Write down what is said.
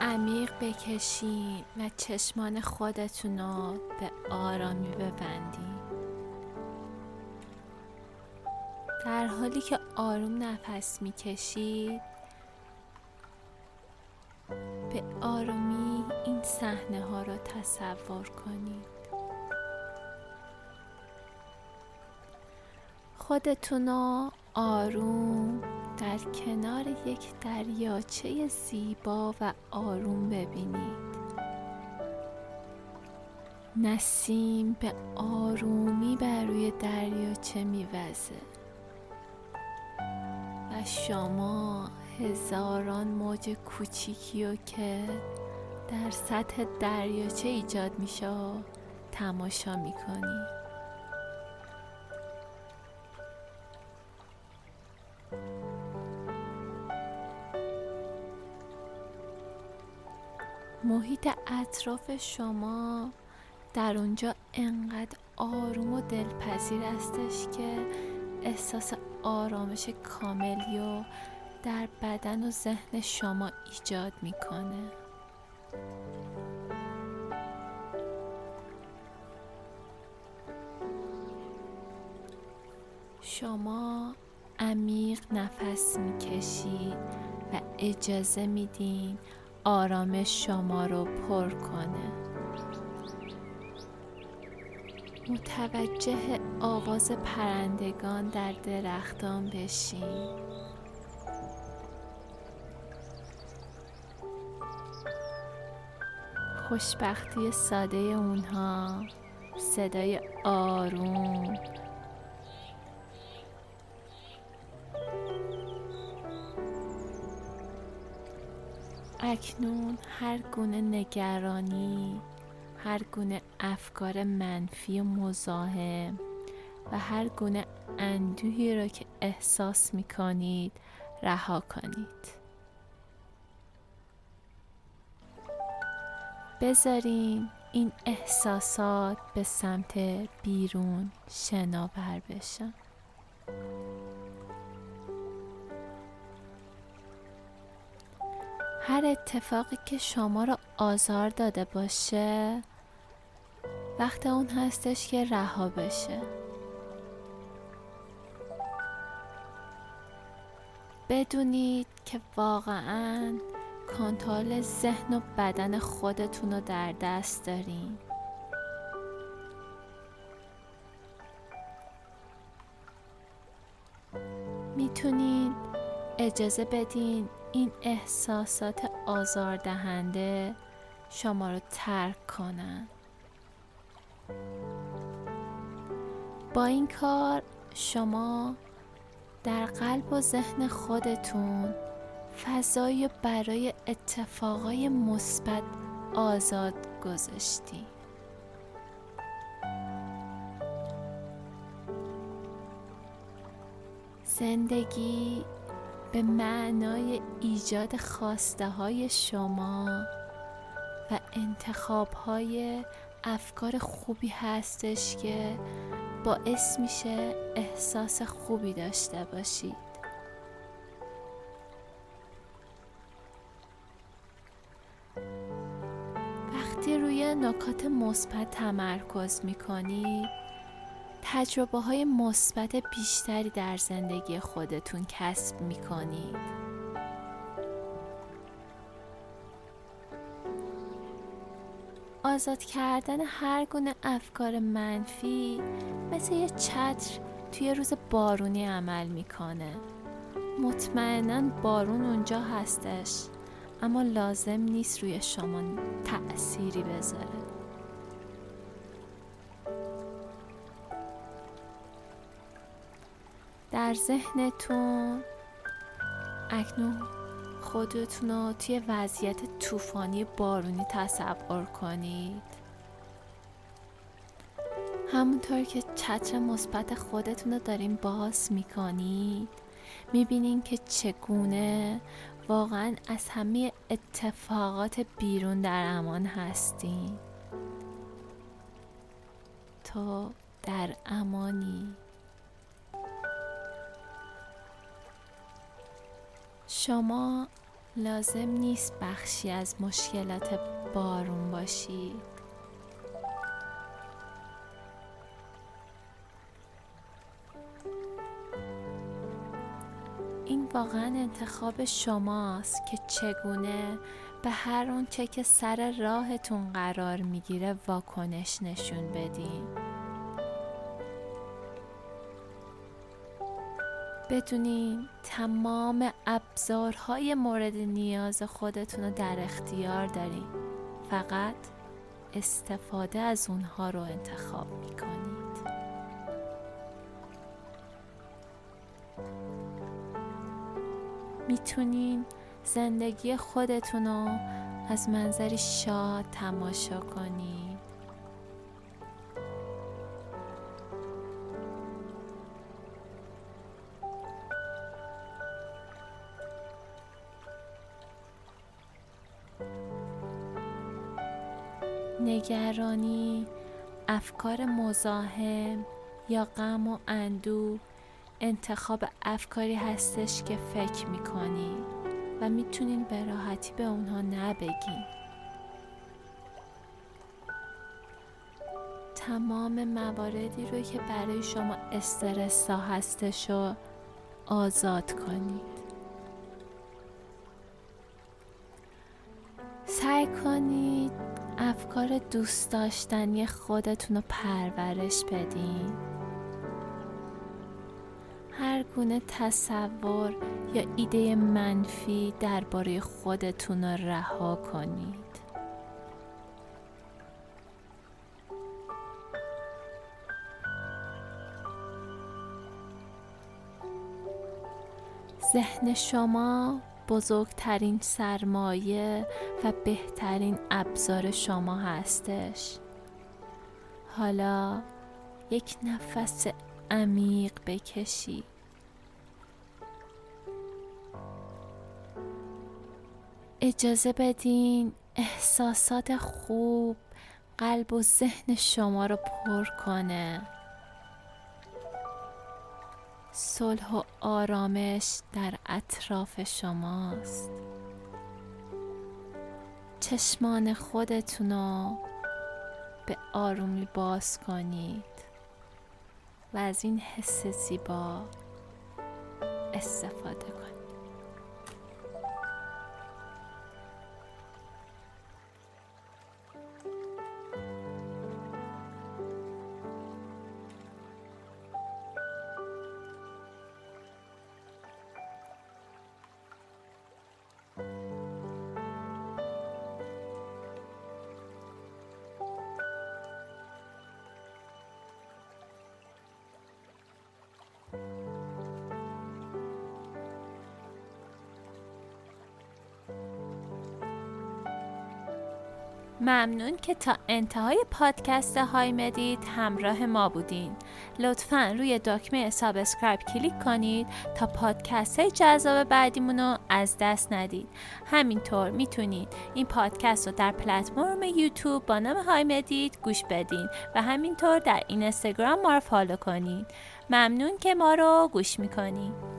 عمیق بکشین و چشمان خودتون رو به آرامی ببندین. در حالی که آروم نفس می‌کشید به آرامی این صحنه ها را تصور کنید خودتون رو آروم در کنار یک دریاچه زیبا و آروم ببینید. نسیم به آرومی بر روی دریاچه میوزه و شما هزاران موج کوچیکی رو که در سطح دریاچه ایجاد میشه تماشا می‌کنید. محیط اطراف شما در اونجا انقدر آروم و دلپذیر هستش که احساس آرامش کاملی و در بدن و ذهن شما ایجاد می‌کنه. شما عمیق نفس می‌کشید و اجازه میدین آرامش شما رو پر کنه. متوجه آواز پرندگان در درختان بشین. خوشبختی ساده اونها صدای آروم اکنون هر گونه نگرانی هر گونه افکار منفی و مزاحم و هر گونه اندوهی را که احساس می کنید رها کنید. بذارین این احساسات به سمت بیرون شناور بشن. هر اتفاقی که شما را آزار داده باشه وقت اون هستش که رها بشه. بدونید که واقعا کنترل ذهن و بدن خودتون رو در دست دارین. می‌تونین اجازه بدین این احساسات آزاردهنده شما رو ترک کنن. با این کار شما در قلب و ذهن خودتون فضایی برای اتفاقای مثبت آزاد گذاشتی. زندگی به معنای ایجاد خواسته های شما و انتخاب های افکار خوبی هستش که باعث میشه احساس خوبی داشته باشید. وقتی روی نکات مثبت تمرکز می‌کنید تجربه های مثبت بیشتری در زندگی خودتون کسب می کنید. آزاد کردن هر گونه افکار منفی مثل یه چتر توی روز بارونی عمل می‌کنه مطمئنا بارون اونجا هستش اما لازم نیست روی شما تأثیری بذاره در ذهنتون اکنون خودتون رو توی وضعیت طوفانی بارونی تصور کنید. همونطور که چتر مثبت خودتون رو دارین باز می‌کنید می‌بینین که چگونه واقعا از همه اتفاقات بیرون در امان هستین. تو در امانی. شما لازم نیست بخشی از مشکلات بارون باشی. این واقعا انتخاب شماست که چگونه به هر اونچه که سر راهتون قرار می‌گیره واکنش نشون بدین. بدونین تمام ابزارهای مورد نیاز خودتون رو در اختیار دارین. فقط استفاده از اونها رو انتخاب می‌کنید. می‌تونین زندگی خودتون رو از منظری شاد تماشا کنید نگرانی افکار مزاحم یا غم و اندوه انتخاب افکاری هستش که فکر می‌کنی و می‌تونین به راحتی به اونها نبگین. تمام مواردی رو که برای شما استرسا هستش رو آزاد کنید. سعی کنید افکار دوست داشتنی خودتون رو پرورش بدین. هر گونه تصور یا ایده منفی درباره خودتون رو رها کنید. ذهن شما بزرگترین سرمایه و بهترین ابزار شما هستش. حالا یک نفس عمیق بکشی. اجازه بدین احساسات خوب قلب و ذهن شما رو پر کنه. صلح و آرامش در اطراف شماست. چشمان خودتون رو به آرومی باز کنید و از این حس زیبا استفاده کنید. ممنون که تا انتهای پادکست های مدید همراه ما بودین. لطفا روی دکمه subscribe کلیک کنید تا پادکست های جذاب بعدیمون رو از دست ندید. همینطور می‌تونید این پادکست رو در پلتفرم یوتیوب با نام های مدید گوش بدین و همینطور در اینستاگرام ما رو follow کنید ممنون که ما رو گوش می‌کنید